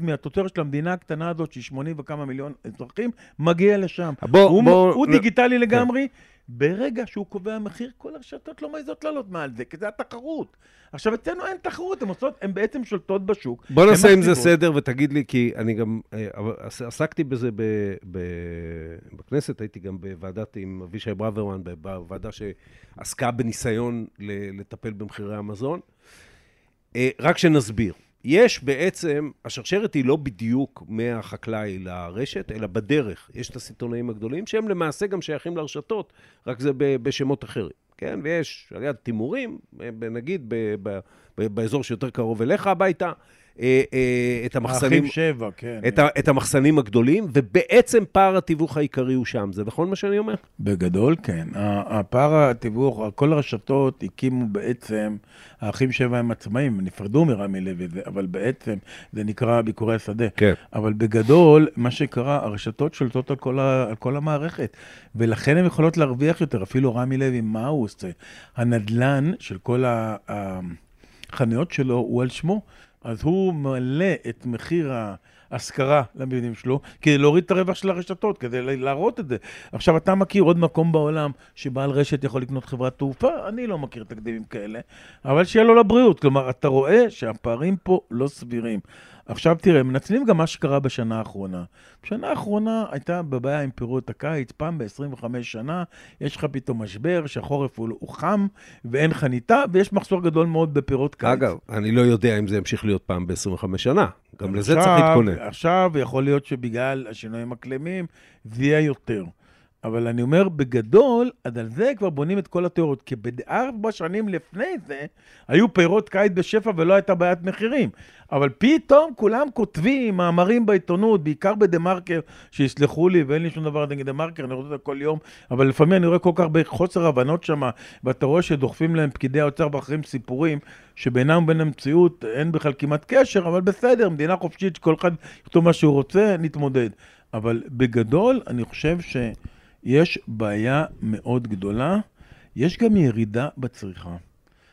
מהתוצרת של המדינה הקטנה הזאת, שהיא 80 וכמה מיליון אזרחים, מגיע לשם. בוא, הוא, בוא, הוא דיגיטלי לגמרי. כן. ברגע שהוא קובע מחיר, כל הרשתות לא מעזות לעלות מעל זה, כי זה התחרות. עכשיו, אצלנו אין תחרות, הן עושות, הן בעצם שולטות בשוק. בוא נעשה עם זה סדר ותגיד לי, כי אני גם אה, עסקתי בזה ב, ב, בכנסת, הייתי גם בוועדת עם אבישי ברוורמן, בוועדה שעסקה בניסיון לטפל במחירי המזון. אה, רק שנסביר. יש בעצם, השרשרת היא לא בדיוק מהחקלאי לרשת, אלא בדרך. יש את הסיטונאים הגדולים, שהם למעשה גם שייכים לרשתות, רק זה בשמות אחרים. כן, ויש על יד תימורים, נגיד באזור שיותר קרוב אליך הביתה, אה, אה, את המחסנים... שבע, כן. את, ה, את המחסנים הגדולים, ובעצם פער התיווך העיקרי הוא שם. זה נכון מה שאני אומר? בגדול, כן. הפער התיווך, כל הרשתות הקימו בעצם, האחים שבע הם עצמאים, נפרדו מרמי לוי, אבל בעצם זה נקרא ביקורי השדה. כן. אבל בגדול, מה שקרה, הרשתות שולטות על כל, ה, על כל המערכת, ולכן הן יכולות להרוויח יותר. אפילו רמי לוי, מה הוא עושה? הנדלן של כל החנויות שלו הוא על שמו. אז הוא מעלה את מחיר ההשכרה למבנים שלו כדי להוריד את הרווח של הרשתות, כדי להראות את זה. עכשיו, אתה מכיר עוד מקום בעולם שבעל רשת יכול לקנות חברת תעופה? אני לא מכיר תקדימים כאלה, אבל שיהיה לו לבריאות. כלומר, אתה רואה שהפערים פה לא סבירים. עכשיו תראה, מנצלים גם מה שקרה בשנה האחרונה. בשנה האחרונה הייתה בבעיה עם פירות הקיץ, פעם ב-25 שנה יש לך פתאום משבר שהחורף הוא, הוא חם ואין חניתה, ויש מחסור גדול מאוד בפירות קיץ. אגב, אני לא יודע אם זה ימשיך להיות פעם ב-25 שנה. גם לזה צריך להתכונן. עכשיו יכול להיות שבגלל השינויים הקלמים זה יהיה יותר. אבל אני אומר, בגדול, אז על זה כבר בונים את כל התיאוריות, כי בארבע שנים לפני זה, היו פירות קיץ בשפע ולא הייתה בעיית מחירים. אבל פתאום כולם כותבים מאמרים בעיתונות, בעיקר בדה-מרקר, שיסלחו לי, ואין לי שום דבר נגד דה-מרקר, אני רואה את זה כל יום, אבל לפעמים אני רואה כל כך הרבה חוסר הבנות שם, ואתה רואה שדוחפים להם פקידי האוצר ואחרים סיפורים, שבינם ובין המציאות אין בכלל כמעט קשר, אבל בסדר, מדינה חופשית, שכל אחד יכתוב מה שהוא רוצה, נתמודד. אבל בגדול, אני חושב ש... יש בעיה מאוד גדולה, יש גם ירידה בצריכה.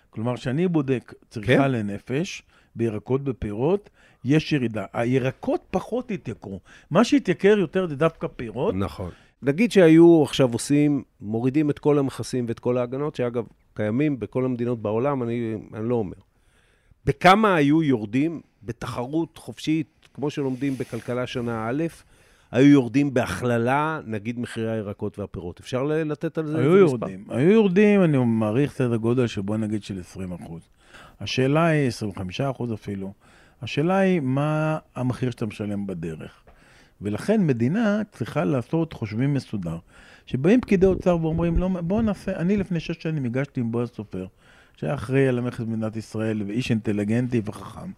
כלומר, כשאני בודק צריכה כן? לנפש, בירקות ופירות, יש ירידה. הירקות פחות התייקרו. מה שהתייקר יותר זה דווקא פירות. נכון. נגיד שהיו עכשיו עושים, מורידים את כל המכסים ואת כל ההגנות, שאגב, קיימים בכל המדינות בעולם, אני, אני לא אומר. בכמה היו יורדים בתחרות חופשית, כמו שלומדים בכלכלה שנה א', היו יורדים בהכללה, נגיד מחירי הירקות והפירות. אפשר לתת על זה איזה מספר? יורדים. היו יורדים, אני מעריך סדר גודל של בוא נגיד של 20 אחוז. השאלה היא, 25 אחוז אפילו, השאלה היא מה המחיר שאתה משלם בדרך. ולכן מדינה צריכה לעשות חושבים מסודר. שבאים פקידי אוצר ואומרים, לא, בואו נעשה, אני לפני שש שנים הגשתי עם בועז סופר, שהיה אחראי על המכס במדינת ישראל ואיש אינטליגנטי וחכם.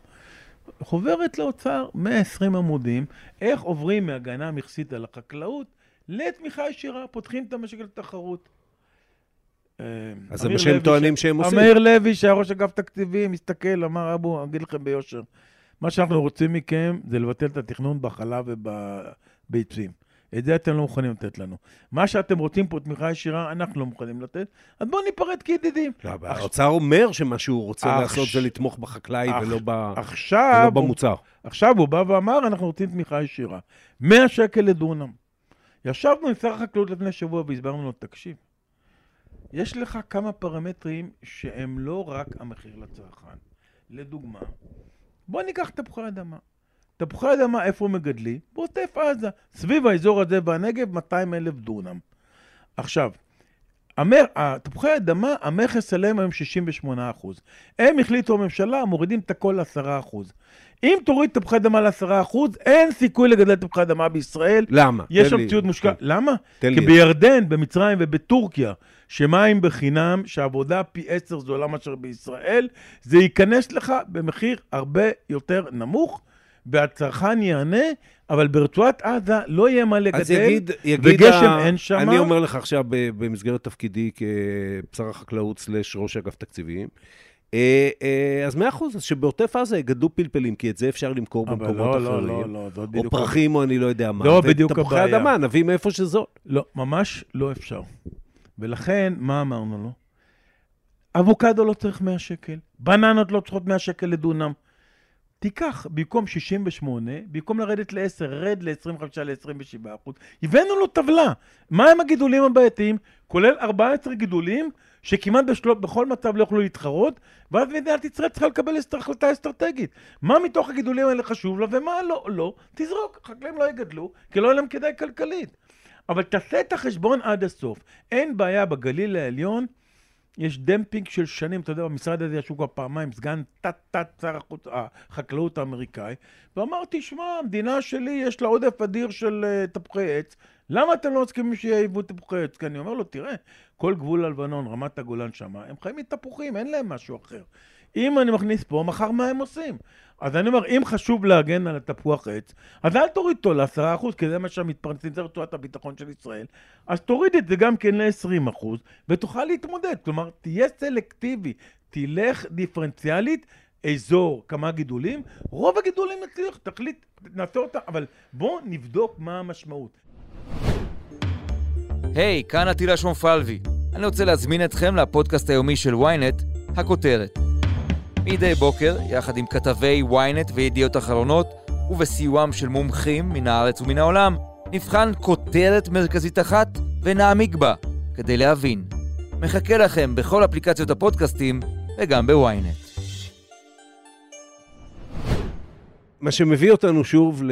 חוברת לאוצר, 120 עמודים, איך עוברים מהגנה מכסית על החקלאות לתמיכה ישירה, פותחים את המשק לתחרות. אה, אז זה מה שהם טוענים שהם עושים. אמיר לוי, שהיה ראש אגף תקציבים, הסתכל, אמר, אבו, אני אגיד לכם ביושר, מה שאנחנו רוצים מכם זה לבטל את התכנון בחלב ובביצים. את זה אתם לא מוכנים לתת לנו. מה שאתם רוצים פה, תמיכה ישירה, אנחנו לא מוכנים לתת, אז בואו ניפרד כידידים. לא, אבל האוצר אומר שמה שהוא רוצה לעשות זה לתמוך בחקלאי ולא ב- עכשיו, ולא במוצר. עכשיו הוא בא ואמר, אנחנו רוצים תמיכה ישירה. 100 שקל לדונם. ישבנו עם שר החקלאות לפני שבוע והסברנו לו, תקשיב, יש לך כמה פרמטרים שהם לא רק המחיר לצרכן. לדוגמה, בוא ניקח תפוחי אדמה. תפוחי אדמה, איפה מגדלים? בעוטף עזה. סביב האזור הזה בנגב, 200 אלף דונם. עכשיו, המר, התפוחי אדמה, המכס עליהם היום 68 אחוז. הם החליטו הממשלה, מורידים את הכל ל-10 אחוז. אם תוריד תפוחי אדמה ל-10 אחוז, אין סיכוי לגדל תפוחי אדמה בישראל. למה? יש שם ציוד מושקע. כן. למה? תן כי לי. בירדן, במצרים ובטורקיה, שמים בחינם, שעבודה פי עשר זולה מאשר בישראל, זה ייכנס לך במחיר הרבה יותר נמוך, והצרכן ייהנה, אבל ברצועת עזה לא יהיה מה לגדל, אז יגיד, יגיד וגשם ה- אין שם. אני אומר לך עכשיו, במסגרת תפקידי כשר החקלאות סלש ראש אגף תקציבים, אה, אה, אז מאה אחוז, אז שבעוטף עזה יגדלו פלפלים, כי את זה אפשר למכור במקומות לא, לא, אחרים. לא, לא, זאת או בדיוק... פרחים, או אני לא יודע מה. לא בדיוק ותפוחי הבעיה. אדמה, נביא מאיפה שזול. לא, ממש לא אפשר. ולכן, מה אמרנו לו? אבוקדו לא צריך 100 שקל, בננות לא צריכות 100 שקל לדונם. תיקח, במקום 68, במקום לרדת ל-10, רד ל-25, ל-27 אחוז. הבאנו לו טבלה. מה הם הגידולים הבעייתיים? כולל 14 גידולים שכמעט בשלו, בכל מצב לא יוכלו להתחרות, ואז מדינת ישראל צריכה לקבל החלטה אסטרטגית. מה מתוך הגידולים האלה חשוב לה ומה לא, לא, תזרוק. חקלאים לא יגדלו, כי לא יהיה להם כדאי כלכלית. אבל תעשה את החשבון עד הסוף. אין בעיה בגליל העליון, יש dumping של שנים, אתה יודע, במשרד הזה ישבו כבר פעמיים, סגן תת-תת שר החקלאות האמריקאי, ואמר, תשמע, המדינה שלי יש לה עודף אדיר של אה, תפוחי עץ, למה אתם לא מסכימים שיהיה יבוא תפוחי עץ? כי אני אומר לו, תראה, כל גבול הלבנון, רמת הגולן שמה, הם חיים מתפוחים, אין להם משהו אחר. אם אני מכניס פה, מחר מה הם עושים? אז אני אומר, אם חשוב להגן על התפוח עץ, אז אל תוריד אותו ל-10%, כי זה מה שהמתפרנסים, זה רצועת הביטחון של ישראל, אז תוריד את זה גם כן ל-20%, ותוכל להתמודד. כלומר, תהיה סלקטיבי, תלך דיפרנציאלית, אזור, כמה גידולים, רוב הגידולים נצליח, תחליט, נעשה אותם, אבל בואו נבדוק מה המשמעות. היי, hey, כאן עטילה שומפלבי. אני רוצה להזמין אתכם לפודקאסט היומי של ynet, הכותרת. מדי בוקר, יחד עם כתבי ynet וידיעות אחרונות, ובסיועם של מומחים מן הארץ ומן העולם, נבחן כותרת מרכזית אחת ונעמיק בה, כדי להבין. מחכה לכם בכל אפליקציות הפודקאסטים וגם בוויינט. מה שמביא אותנו שוב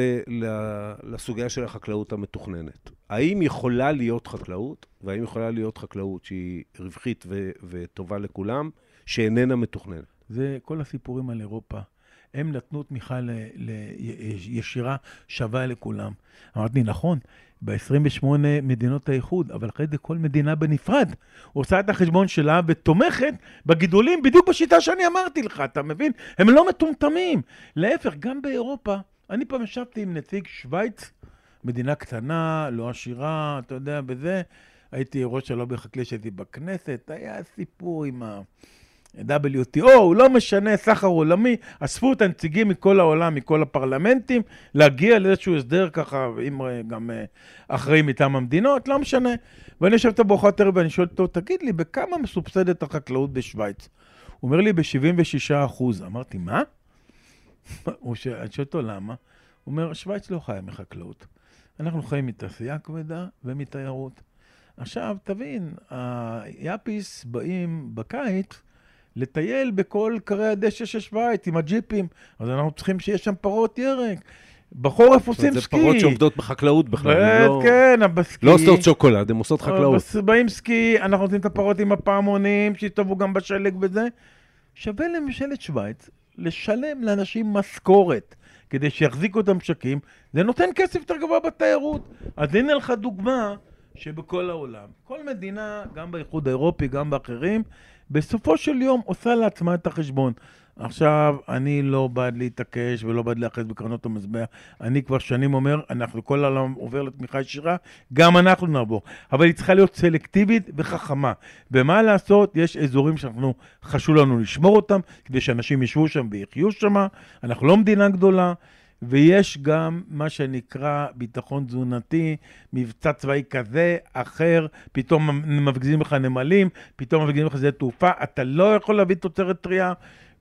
לסוגיה של החקלאות המתוכננת. האם יכולה להיות חקלאות, והאם יכולה להיות חקלאות שהיא רווחית ו- וטובה לכולם, שאיננה מתוכננת? זה כל הסיפורים על אירופה. הם נתנו תמיכה ל, ל, ישירה שווה לכולם. אמרתי, נכון, ב-28 מדינות האיחוד, אבל אחרי זה כל מדינה בנפרד עושה את החשבון שלה ותומכת בגידולים בדיוק בשיטה שאני אמרתי לך, אתה מבין? הם לא מטומטמים. להפך, גם באירופה, אני פעם ישבתי עם נציג שווייץ, מדינה קטנה, לא עשירה, אתה יודע, בזה. הייתי ראש הלובי החקלאי שהייתי בכנסת, היה סיפור עם ה... WTO, לא משנה, סחר עולמי, אספו את הנציגים מכל העולם, מכל הפרלמנטים, להגיע לאיזשהו הסדר ככה, עם אה, גם אה, אחראים מטעם המדינות, לא משנה. ואני יושב איתו בארוחת ערב ואני שואל אותו, תגיד לי, בכמה מסובסדת החקלאות בשוויץ? הוא אומר לי, ב-76 אחוז. אמרתי, מה? [laughs] הוא. אני שואל אותו, למה? הוא אומר, שוויץ לא חיה מחקלאות. אנחנו חיים מתעשייה כבדה ומתיירות. עכשיו, תבין, היאפיס באים בקיץ לטייל בכל כרי הדשא של שווייץ עם הג'יפים, אז אנחנו צריכים שיהיה שם פרות ירק. בחורף עושים זה סקי. פרות שעובדות בחקלאות בכלל, לא- כן, בסקי. לא עושות שוקולד, הן עושות חקלאות. בס- באים סקי, אנחנו נותנים את הפרות עם הפעמונים, שיסתובבו גם בשלג וזה. שווה לממשלת שווייץ לשלם לאנשים משכורת כדי שיחזיקו את המשקים, זה נותן כסף יותר גבוה בתיירות. אז הנה לך דוגמה שבכל העולם, כל מדינה, גם באיחוד האירופי, גם באחרים, בסופו של יום עושה לעצמה את החשבון. עכשיו, אני לא בעד להתעקש ולא בעד להיאחז בקרנות המזבח. אני כבר שנים אומר, אנחנו, כל העולם עובר לתמיכה ישירה, גם אנחנו נעבור. אבל היא צריכה להיות סלקטיבית וחכמה. ומה לעשות, יש אזורים שאנחנו, חשוב לנו לשמור אותם, כדי שאנשים ישבו שם ויחיו שם. אנחנו לא מדינה גדולה. ויש גם מה שנקרא ביטחון תזונתי, מבצע צבאי כזה, אחר, פתאום מפגיזים לך נמלים, פתאום מפגיזים לך שדה תעופה, אתה לא יכול להביא תוצרת טרייה,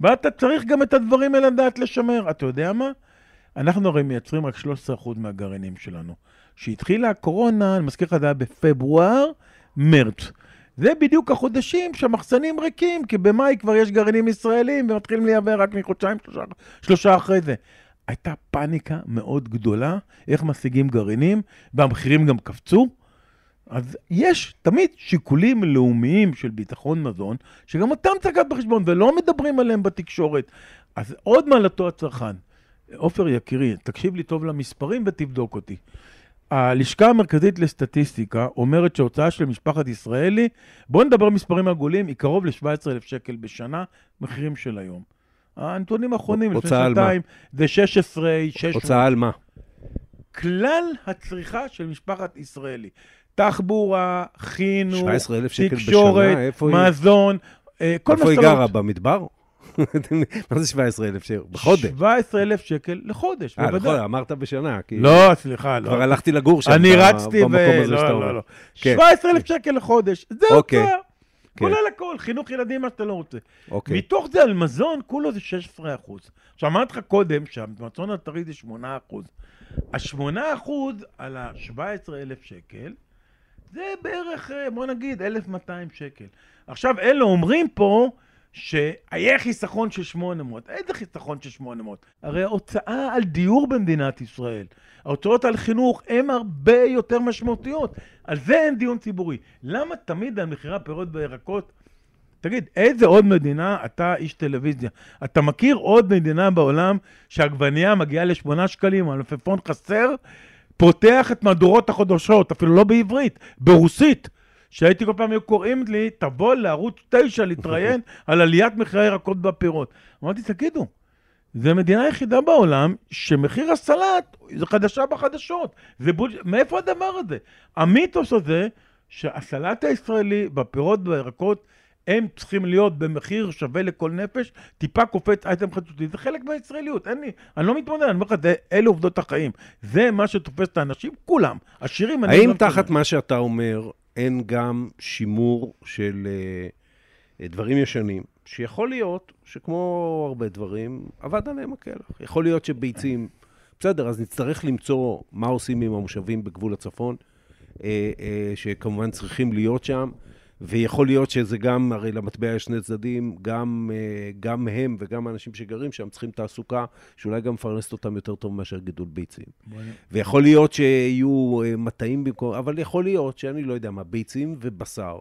ואתה צריך גם את הדברים האלה לדעת לשמר. אתה יודע מה? אנחנו הרי מייצרים רק 13% מהגרעינים שלנו. כשהתחילה הקורונה, אני מזכיר לך, זה היה בפברואר, מרץ. זה בדיוק החודשים שהמחסנים ריקים, כי במאי כבר יש גרעינים ישראלים ומתחילים לייבא רק מחודשיים, שלושה, שלושה אחרי זה. הייתה פאניקה מאוד גדולה, איך משיגים גרעינים, והמחירים גם קפצו. אז יש תמיד שיקולים לאומיים של ביטחון מזון, שגם אותם צריך לקחת בחשבון, ולא מדברים עליהם בתקשורת. אז עוד מעלתו הצרכן. עופר יקירי, תקשיב לי טוב למספרים ותבדוק אותי. הלשכה המרכזית לסטטיסטיקה אומרת שההוצאה של משפחת ישראלי, בואו נדבר מספרים עגולים, היא קרוב ל-17,000 שקל בשנה, מחירים של היום. הנתונים האחרונים, לפני מה? שנתיים, זה 16, 600. הוצאה על מה? כלל הצריכה של משפחת ישראלי. תחבורה, חינוך, 17,000 שקל תקשורת, בשנה? איפה היא- מזון, אה, כל איפה היא שאתה גרה? במדבר? [laughs] מה זה 17,000 שקל? בחודש? 17,000 שקל לחודש, אה, בוודאי. נכון, אמרת בשנה. כי לא, סליחה, לא. כבר הלכתי לגור שם. אני ב- רצתי ו... במקום הזה שאתה לא, אומר. לא, לא. כן. 17,000 שקל לחודש, זה אוקיי. הוצאה. כן. כולל הכל, חינוך ילדים, מה שאתה לא רוצה. אוקיי. מתוך זה על מזון, כולו זה 16 אחוז. עכשיו, אמרתי לך קודם שהמזון הטרי זה 8 אחוז. ה-8 אחוז על ה-17,000 שקל, זה בערך, אה, בוא נגיד, 1,200 שקל. עכשיו, אלה אומרים פה שהיה חיסכון של 800. איזה חיסכון של 800? הרי ההוצאה על דיור במדינת ישראל, ההוצאות על חינוך הן הרבה יותר משמעותיות. על זה אין דיון ציבורי. למה תמיד על מחירי הפירות והירקות תגיד, איזה עוד מדינה, אתה איש טלוויזיה, אתה מכיר עוד מדינה בעולם שעגבנייה מגיעה לשמונה שקלים, המלפפון חסר, פותח את מהדורות החדשות, אפילו לא בעברית, ברוסית, שהייתי כל פעם היו קוראים לי, תבוא לערוץ 9 להתראיין [laughs] על עליית מחירי הירקות והפירות. אמרתי, תגידו, זה המדינה היחידה בעולם שמחיר הסלט זה חדשה בחדשות. זה בול... מאיפה הדבר הזה? המיתוס הזה שהסלט הישראלי בפירות והירקות הם צריכים להיות במחיר שווה לכל נפש, טיפה קופץ אייטם חדשותי, זה חלק מהישראליות, אין לי, אני לא מתמודד, אני אומר לך, אלה עובדות החיים. זה מה שתופס את האנשים, כולם. עשירים, האם לא תחת מתמודד. מה שאתה אומר, אין גם שימור של אה, דברים ישנים, שיכול להיות שכמו הרבה דברים, אבד עליהם הקלח. יכול להיות שביצים, בסדר, אז נצטרך למצוא מה עושים עם המושבים בגבול הצפון, אה, אה, שכמובן צריכים להיות שם, ויכול להיות שזה גם, הרי למטבע יש שני צדדים, גם, אה, גם הם וגם האנשים שגרים שם צריכים תעסוקה, שאולי גם מפרנסת אותם יותר טוב מאשר גידול ביצים. בוא נ- ויכול להיות שיהיו מטעים במקום, אבל יכול להיות שאני לא יודע מה, ביצים ובשר.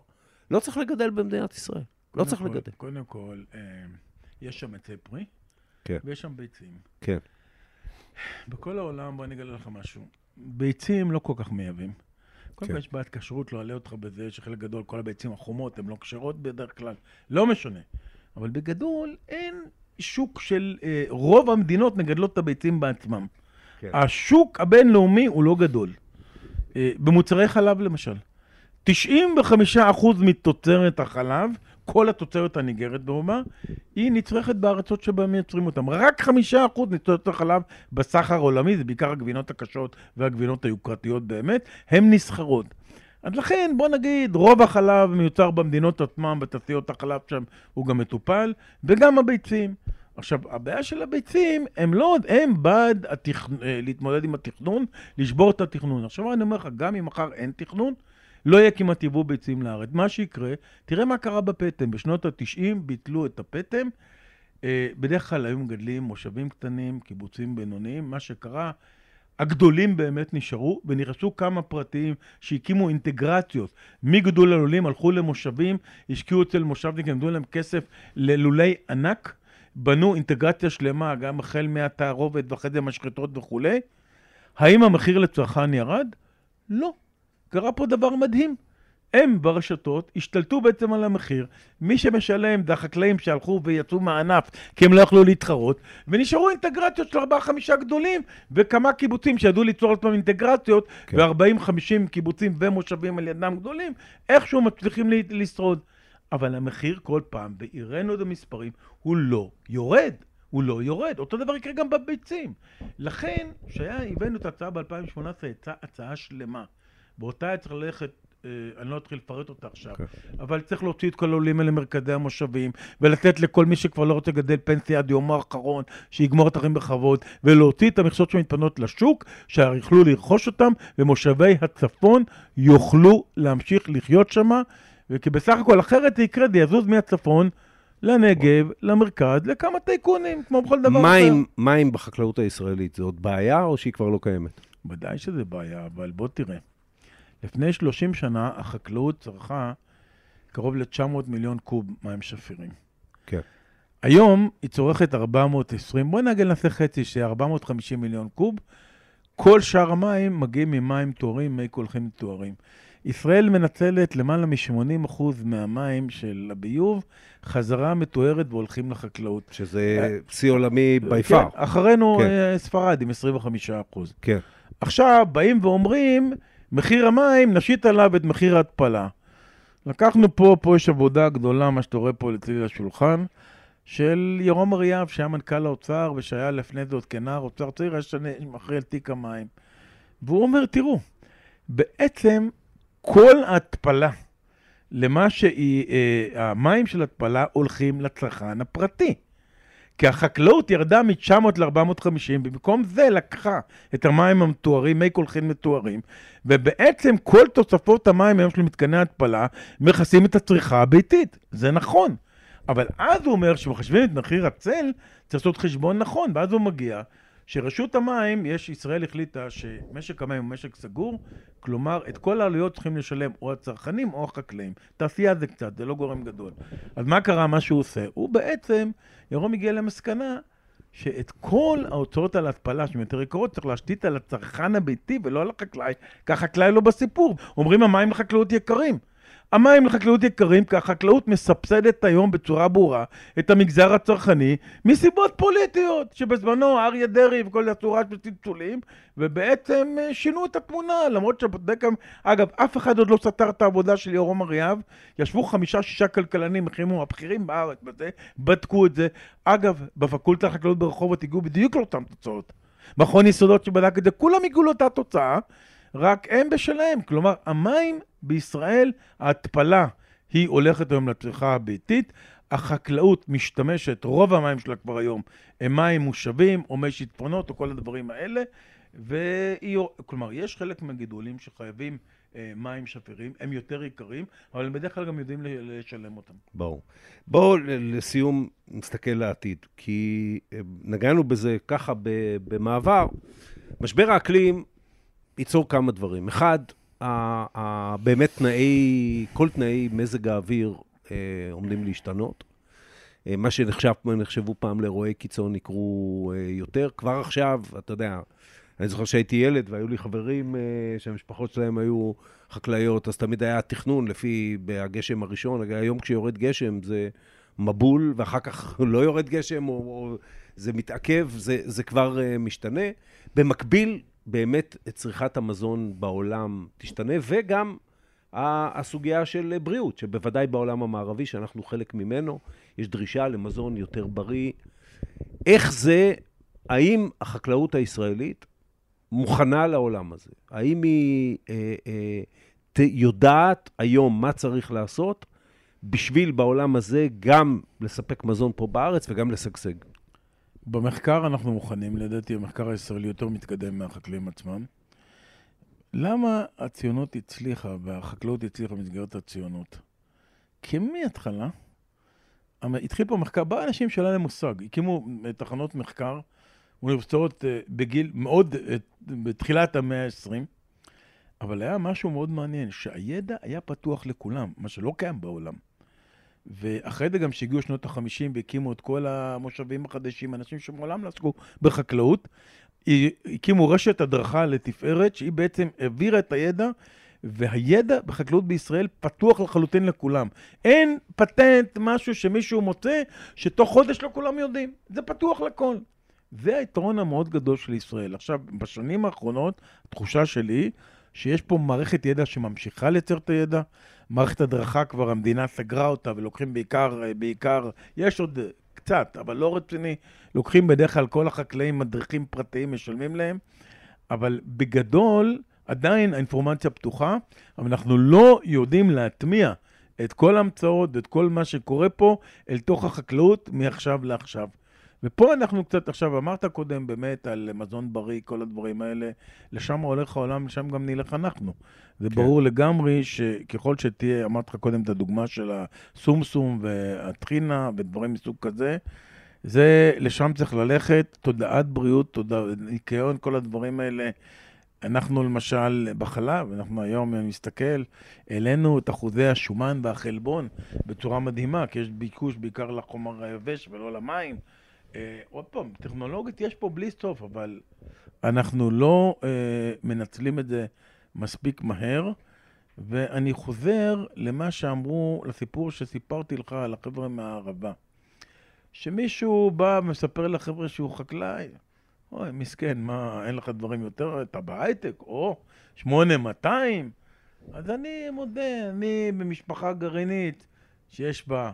לא צריך לגדל במדינת ישראל. לא צריך כל- לגדל. קודם כל, אה, יש שם עצי פרי, כן. ויש שם ביצים. כן. בכל העולם, בוא אני אגלה לך משהו. ביצים לא כל כך מייבאים. קודם כן. כל יש בעיית כשרות, לא אעלה אותך בזה שחלק גדול, כל הביצים החומות הן לא כשרות בדרך כלל. לא משנה. אבל בגדול, אין שוק של... אה, רוב המדינות מגדלות את הביצים בעצמם. כן. השוק הבינלאומי הוא לא גדול. אה, במוצרי חלב למשל. 95% מתוצרת החלב, כל התוצרת הניגרת ברובה, היא נצרכת בארצות שבהן מייצרים אותם. רק 5% מתוצרת החלב בסחר העולמי, זה בעיקר הגבינות הקשות והגבינות היוקרתיות באמת, הן נסחרות. אז לכן, בוא נגיד, רוב החלב מיוצר במדינות עצמם, בתעשיות החלב שם, הוא גם מטופל, וגם הביצים. עכשיו, הבעיה של הביצים, הם לא, הם בעד התכ... אה, להתמודד עם התכנון, לשבור את התכנון. עכשיו אני אומר לך, גם אם מחר אין תכנון, לא יהיה כמעט יבוא ביצים לארץ. מה שיקרה, תראה מה קרה בפטם. בשנות ה-90 ביטלו את הפטם. אה, בדרך כלל היו מגדלים מושבים קטנים, קיבוצים בינוניים. מה שקרה, הגדולים באמת נשארו, ונכנסו כמה פרטיים שהקימו אינטגרציות. מגידול הלולים הלכו למושבים, השקיעו אצל מושבניקים, נתנו להם כסף ללולי ענק, בנו אינטגרציה שלמה, גם החל מהתערובת ואחרי זה משחטות וכולי. האם המחיר לצרכן ירד? לא. קרה פה דבר מדהים. הם ברשתות השתלטו בעצם על המחיר. מי שמשלם זה החקלאים שהלכו ויצאו מהענף כי הם לא יכלו להתחרות, ונשארו אינטגרציות של ארבעה חמישה גדולים וכמה קיבוצים שידעו ליצור עצמם אינטגרציות, כן. ו-40-50 קיבוצים ומושבים על ידם גדולים, איכשהו מצליחים לשרוד. אבל המחיר כל פעם, והראינו את המספרים, הוא לא יורד. הוא לא יורד. אותו דבר יקרה גם בביצים. לכן, כשהבאנו את ההצעה ב-2018, יצאה הצעה שלמה. באותה היה צריך ללכת, אה, אני לא אתחיל לפרט אותה עכשיו, כן. אבל צריך להוציא את כל העולים האלה למרכזי המושבים, ולתת לכל מי שכבר לא רוצה לגדל פנסיה עד יומו האחרון, שיגמור את החיים בכבוד, ולהוציא את המכסות שמתפנות לשוק, שיוכלו לרכוש אותם, ומושבי הצפון יוכלו להמשיך לחיות שם, וכי בסך הכל אחרת זה יקרה, זה יזוז מהצפון לנגב, למרכז, לכמה טייקונים, כמו בכל דבר אחר. מים, מים בחקלאות הישראלית, זה עוד בעיה או שהיא כבר לא קיימת? ודאי שזה בעיה, אבל בוא תראה. לפני 30 שנה החקלאות צרכה קרוב ל-900 מיליון קוב מים שפירים. כן. היום היא צורכת 420, בואי נגיד נעשה חצי, ש-450 מיליון קוב. כל שאר המים מגיעים ממים טהורים, מי קולחים טהורים. ישראל מנצלת למעלה מ-80% מהמים של הביוב, חזרה מטוהרת והולכים לחקלאות. שזה שיא עולמי בי כן, פאר. אחרינו כן. אה, ספרד עם 25%. כן. עכשיו באים ואומרים, מחיר המים, נשית עליו את מחיר ההתפלה. לקחנו פה, פה יש עבודה גדולה, מה שאתה רואה פה לצדי השולחן, של ירום אריאב, שהיה מנכ"ל האוצר, ושהיה לפני זה עוד כנער אוצר צעיר, היה שנה אחרי על תיק המים. והוא אומר, תראו, בעצם כל ההתפלה, למה שהיא, אה, המים של התפלה הולכים לצרכן הפרטי. כי החקלאות ירדה מ-900 ל-450, במקום זה לקחה את המים המטוהרים, מי קולחין מטוהרים, ובעצם כל תוספות המים היום של מתקני ההתפלה מכסים את הצריכה הביתית. זה נכון. אבל אז הוא אומר שמחשבים את מחיר הצל, צריך לעשות חשבון נכון, ואז הוא מגיע שרשות המים, יש, ישראל החליטה שמשק המים הוא משק סגור, כלומר, את כל העלויות צריכים לשלם או הצרכנים או החקלאים. תעשייה זה קצת, זה לא גורם גדול. אז מה קרה, מה שהוא עושה? הוא בעצם, ירום הגיע למסקנה שאת כל ההוצאות על התפלה שהן יותר יקרות צריך להשתית על הצרכן הביתי ולא על החקלאי, כי החקלאי לא בסיפור. אומרים המים לחקלאות יקרים. המים לחקלאות יקרים כי החקלאות מסבסדת היום בצורה ברורה את המגזר הצרכני מסיבות פוליטיות שבזמנו אריה דרעי וכל הצורה של צלצולים ובעצם אה, שינו את התמונה למרות שבודק אגב אף אחד עוד לא סתר את העבודה של יורם אריאב ישבו חמישה שישה כלכלנים הבכירים בארץ בזה, בדקו את זה. אגב בפקולטה לחקלאות ברחובות הגיעו בדיוק לאותן תוצאות. מכון יסודות שבדק את זה כולם הגיעו לאותה תוצאה רק הם בשלהם. כלומר, המים בישראל, ההתפלה היא הולכת היום לצריכה הביתית, החקלאות משתמשת, רוב המים שלה כבר היום הם מים מושבים או מי שיטפונות או כל הדברים האלה, והיא, כלומר, יש חלק מהגידולים שחייבים אה, מים שפירים, הם יותר יקרים, אבל הם בדרך כלל גם יודעים לשלם אותם. ברור. בואו לסיום נסתכל לעתיד, כי אה, נגענו בזה ככה במעבר. משבר האקלים ייצור כמה דברים. אחד, באמת תנאי, כל תנאי מזג האוויר אה, עומדים להשתנות. אה, מה שנחשב, נחשבו פעם לאירועי קיצון יקרו אה, יותר. כבר עכשיו, אתה יודע, אני זוכר שהייתי ילד והיו לי חברים שהמשפחות שלהם היו חקלאיות, אז תמיד היה תכנון לפי הגשם הראשון. היום כשיורד גשם זה מבול, ואחר כך [laughs] לא יורד גשם, או, או זה מתעכב, זה, זה כבר משתנה. במקביל, באמת צריכת המזון בעולם תשתנה, וגם הסוגיה של בריאות, שבוודאי בעולם המערבי, שאנחנו חלק ממנו, יש דרישה למזון יותר בריא. איך זה, האם החקלאות הישראלית מוכנה לעולם הזה? האם היא אה, אה, ת, יודעת היום מה צריך לעשות בשביל בעולם הזה גם לספק מזון פה בארץ וגם לשגשג? במחקר אנחנו מוכנים, לדעתי המחקר הישראלי יותר מתקדם מהחקלאים עצמם. למה הציונות הצליחה והחקלאות הצליחה במסגרת הציונות? כי מההתחלה, התחיל פה מחקר, באו אנשים שלא היה להם מושג, הקימו תחנות מחקר, אוניברסיטאות אה, בגיל מאוד, אה, בתחילת המאה ה-20, אבל היה משהו מאוד מעניין, שהידע היה פתוח לכולם, מה שלא קיים בעולם. ואחרי זה גם שהגיעו שנות ה-50 והקימו את כל המושבים החדשים, אנשים שמעולם לא עסקו בחקלאות, הקימו רשת הדרכה לתפארת, שהיא בעצם העבירה את הידע, והידע בחקלאות בישראל פתוח לחלוטין לכולם. אין פטנט, משהו שמישהו מוצא, שתוך חודש לא כולם יודעים. זה פתוח לכל. זה היתרון המאוד גדול של ישראל. עכשיו, בשנים האחרונות, התחושה שלי, שיש פה מערכת ידע שממשיכה לייצר את הידע. מערכת הדרכה כבר המדינה סגרה אותה ולוקחים בעיקר, בעיקר, יש עוד קצת, אבל לא רציני, לוקחים בדרך כלל כל החקלאים מדריכים פרטיים, משלמים להם, אבל בגדול עדיין האינפורמציה פתוחה, אבל אנחנו לא יודעים להטמיע את כל ההמצאות ואת כל מה שקורה פה אל תוך החקלאות מעכשיו לעכשיו. ופה אנחנו קצת, עכשיו אמרת קודם באמת על מזון בריא, כל הדברים האלה, לשם הולך העולם, לשם גם נלך אנחנו. זה כן. ברור לגמרי שככל שתהיה, אמרתי לך קודם את הדוגמה של הסומסום והטחינה ודברים מסוג כזה, זה, לשם צריך ללכת, תודעת בריאות, תודעת ניקיון, כל הדברים האלה. אנחנו למשל בחלב, אנחנו היום, אני מסתכל, העלינו את אחוזי השומן והחלבון בצורה מדהימה, כי יש ביקוש בעיקר לחומר היבש ולא למים. אה, עוד פעם, טכנולוגית יש פה בלי סוף, אבל אנחנו לא אה, מנצלים את זה מספיק מהר. ואני חוזר למה שאמרו, לסיפור שסיפרתי לך על החבר'ה מהערבה. שמישהו בא ומספר לחבר'ה שהוא חקלאי, אוי, מסכן, מה, אין לך דברים יותר, אתה בהייטק, או, 8200. אז אני מודה, אני במשפחה גרעינית שיש בה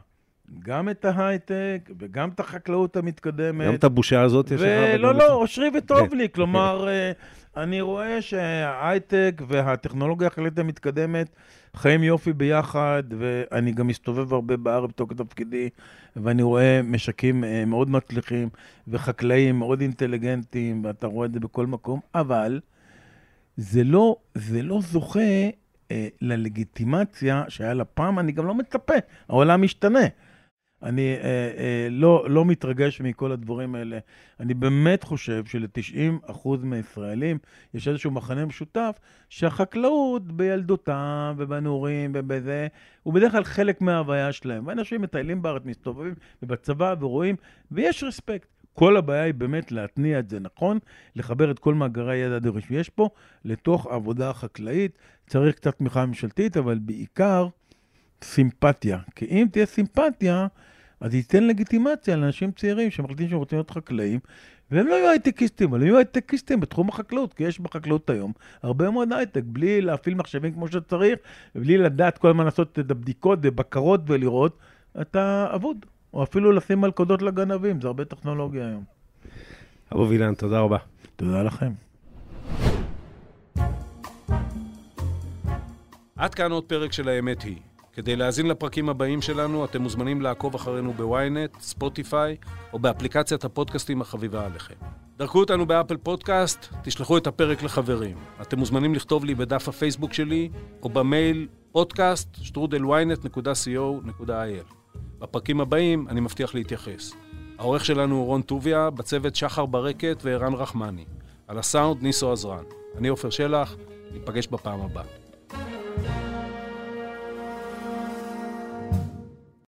גם את ההייטק וגם את החקלאות המתקדמת. גם את הבושה הזאת יש לך. ולא, לא, אושרי וטוב לי. כלומר, אה, אני רואה שההייטק והטכנולוגיה החקלאית המתקדמת חיים יופי ביחד, ואני גם מסתובב הרבה בארץ בתוקף תפקידי, ואני רואה משקים אה, מאוד מצליחים וחקלאים מאוד אינטליגנטים, ואתה רואה את זה בכל מקום, אבל זה לא, זה לא זוכה אה, ללגיטימציה שהיה לה פעם, אני גם לא מצפה, העולם משתנה. אני אה, אה, לא, לא מתרגש מכל הדברים האלה. אני באמת חושב של-90% מהישראלים יש איזשהו מחנה משותף, שהחקלאות בילדותם ובנעורים ובזה, הוא בדרך כלל חלק מההוויה שלהם. ואנשים מטיילים בארץ, מסתובבים ובצבא ורואים, ויש רספקט. כל הבעיה היא באמת להתניע את זה נכון, לחבר את כל מאגרי הידע הדרוש שיש פה לתוך העבודה החקלאית. צריך קצת תמיכה ממשלתית, אבל בעיקר סימפתיה. כי אם תהיה סימפתיה, אז ייתן לגיטימציה לאנשים צעירים שמחליטים שהם רוצים להיות חקלאים, והם לא יהיו הייטקיסטים, אבל הם יהיו הייטקיסטים בתחום החקלאות, כי יש בחקלאות היום הרבה מאוד הייטק, בלי להפעיל מחשבים כמו שצריך, ובלי לדעת כל הזמן לעשות את הבדיקות ובקרות ולראות, אתה אבוד. או אפילו לשים מלכודות לגנבים, זה הרבה טכנולוגיה היום. אבו וילן, תודה רבה. תודה לכם. עד כאן עוד פרק של האמת היא. כדי להאזין לפרקים הבאים שלנו, אתם מוזמנים לעקוב אחרינו בוויינט, ספוטיפיי, או באפליקציית הפודקאסטים החביבה עליכם. דרכו אותנו באפל פודקאסט, תשלחו את הפרק לחברים. אתם מוזמנים לכתוב לי בדף הפייסבוק שלי, או במייל שטרודלוויינט.co.il. בפרקים הבאים אני מבטיח להתייחס. העורך שלנו הוא רון טוביה, בצוות שחר ברקת וערן רחמני. על הסאונד ניסו עזרן. אני עופר שלח, ניפגש בפעם הבאה.